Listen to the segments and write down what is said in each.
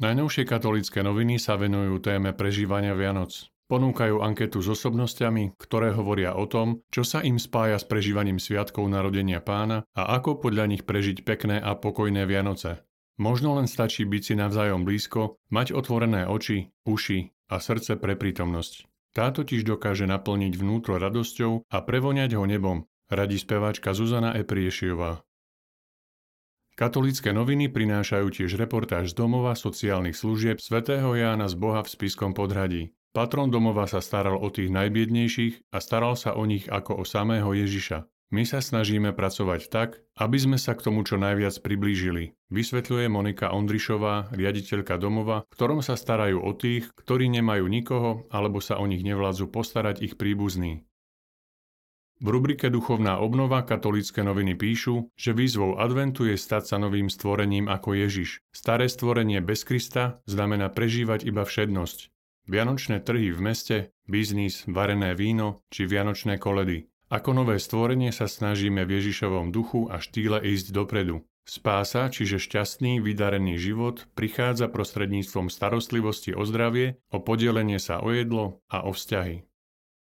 Najnovšie katolické noviny sa venujú téme prežívania Vianoc. Ponúkajú anketu s osobnostiami, ktoré hovoria o tom, čo sa im spája s prežívaním sviatkov narodenia pána a ako podľa nich prežiť pekné a pokojné Vianoce. Možno len stačí byť si navzájom blízko, mať otvorené oči, uši a srdce pre prítomnosť. Tá totiž dokáže naplniť vnútro radosťou a prevoňať ho nebom, radí speváčka Zuzana Epriešiová. Katolícke noviny prinášajú tiež reportáž z domova sociálnych služieb svätého Jána z Boha v Spiskom podhradí. Patron domova sa staral o tých najbiednejších a staral sa o nich ako o samého Ježiša. My sa snažíme pracovať tak, aby sme sa k tomu čo najviac priblížili, vysvetľuje Monika Ondrišová, riaditeľka domova, v ktorom sa starajú o tých, ktorí nemajú nikoho alebo sa o nich nevládzu postarať ich príbuzní. V rubrike Duchovná obnova katolícke noviny píšu, že výzvou adventu je stať sa novým stvorením ako Ježiš. Staré stvorenie bez Krista znamená prežívať iba všednosť. Vianočné trhy v meste, biznis, varené víno či vianočné koledy. Ako nové stvorenie sa snažíme v Ježišovom duchu a štýle ísť dopredu. Spása, čiže šťastný, vydarený život, prichádza prostredníctvom starostlivosti o zdravie, o podelenie sa o jedlo a o vzťahy.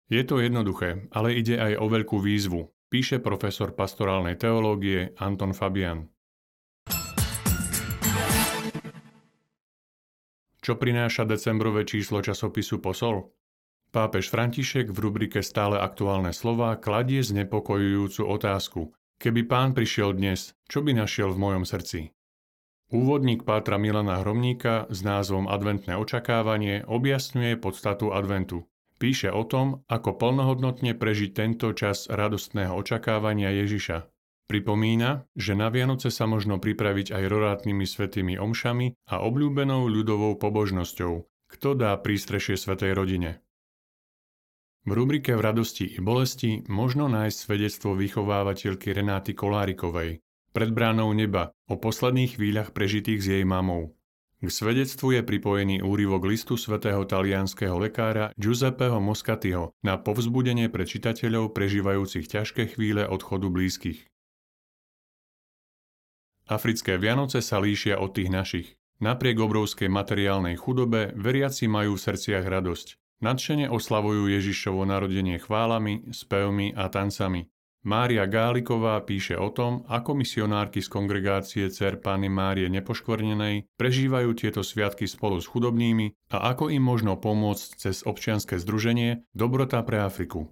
Je to jednoduché, ale ide aj o veľkú výzvu, píše profesor pastorálnej teológie Anton Fabian. Čo prináša decembrové číslo časopisu Posol? Pápež František v rubrike Stále aktuálne slova kladie znepokojujúcu otázku. Keby pán prišiel dnes, čo by našiel v mojom srdci? Úvodník Pátra Milana Hromníka s názvom Adventné očakávanie objasňuje podstatu adventu. Píše o tom, ako plnohodnotne prežiť tento čas radostného očakávania Ježiša. Pripomína, že na Vianoce sa možno pripraviť aj rorátnymi svetými omšami a obľúbenou ľudovou pobožnosťou, kto dá prístrešie svetej rodine. V rubrike V radosti i bolesti možno nájsť svedectvo vychovávateľky Renáty Kolárikovej pred bránou neba o posledných chvíľach prežitých s jej mamou. K svedectvu je pripojený úryvok listu svätého talianského lekára Giuseppeho Moscatiho na povzbudenie pre čitateľov prežívajúcich ťažké chvíle odchodu blízkych. Africké Vianoce sa líšia od tých našich. Napriek obrovskej materiálnej chudobe veriaci majú v srdciach radosť. Nadšene oslavujú Ježišovo narodenie chválami, spevmi a tancami. Mária Gáliková píše o tom, ako misionárky z kongregácie Cer Pány Márie Nepoškvrnenej prežívajú tieto sviatky spolu s chudobnými a ako im možno pomôcť cez občianske združenie Dobrota pre Afriku.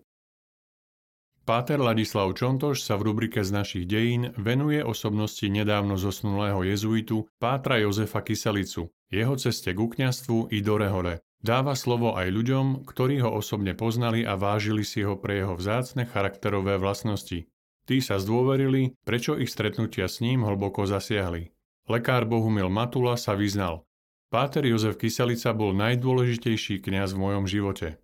Páter Ladislav Čontoš sa v rubrike z našich dejín venuje osobnosti nedávno zosnulého jezuitu Pátra Jozefa Kyselicu, jeho ceste k kňastvu i do Rehole, Dáva slovo aj ľuďom, ktorí ho osobne poznali a vážili si ho pre jeho vzácne charakterové vlastnosti. Tí sa zdôverili, prečo ich stretnutia s ním hlboko zasiahli. Lekár Bohumil Matula sa vyznal. Páter Jozef Kyselica bol najdôležitejší kňaz v mojom živote.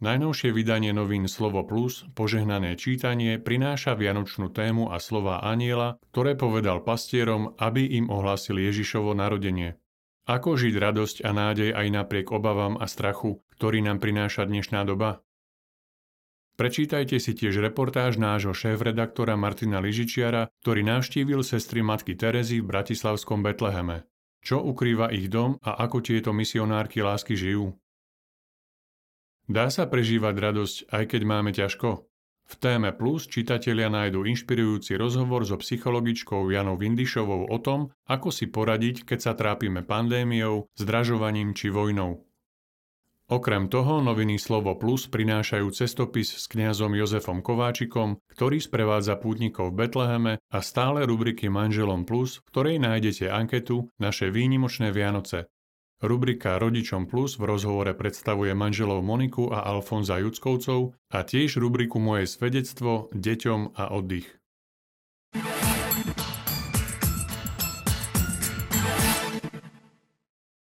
Najnovšie vydanie novín Slovo Plus, požehnané čítanie, prináša vianočnú tému a slova aniela, ktoré povedal pastierom, aby im ohlásil Ježišovo narodenie. Ako žiť radosť a nádej aj napriek obavám a strachu, ktorý nám prináša dnešná doba? Prečítajte si tiež reportáž nášho šéf-redaktora Martina Ližičiara, ktorý navštívil sestry matky Terezy v bratislavskom Betleheme. Čo ukrýva ich dom a ako tieto misionárky lásky žijú? Dá sa prežívať radosť, aj keď máme ťažko? V téme Plus čitatelia nájdú inšpirujúci rozhovor so psychologičkou Janou Vindišovou o tom, ako si poradiť, keď sa trápime pandémiou, zdražovaním či vojnou. Okrem toho noviny Slovo Plus prinášajú cestopis s kňazom Jozefom Kováčikom, ktorý sprevádza pútnikov v Betleheme a stále rubriky Manželom Plus, v ktorej nájdete anketu Naše výnimočné Vianoce, Rubrika Rodičom Plus v rozhovore predstavuje manželov Moniku a Alfonza Juckovcov a tiež rubriku Moje svedectvo deťom a oddych.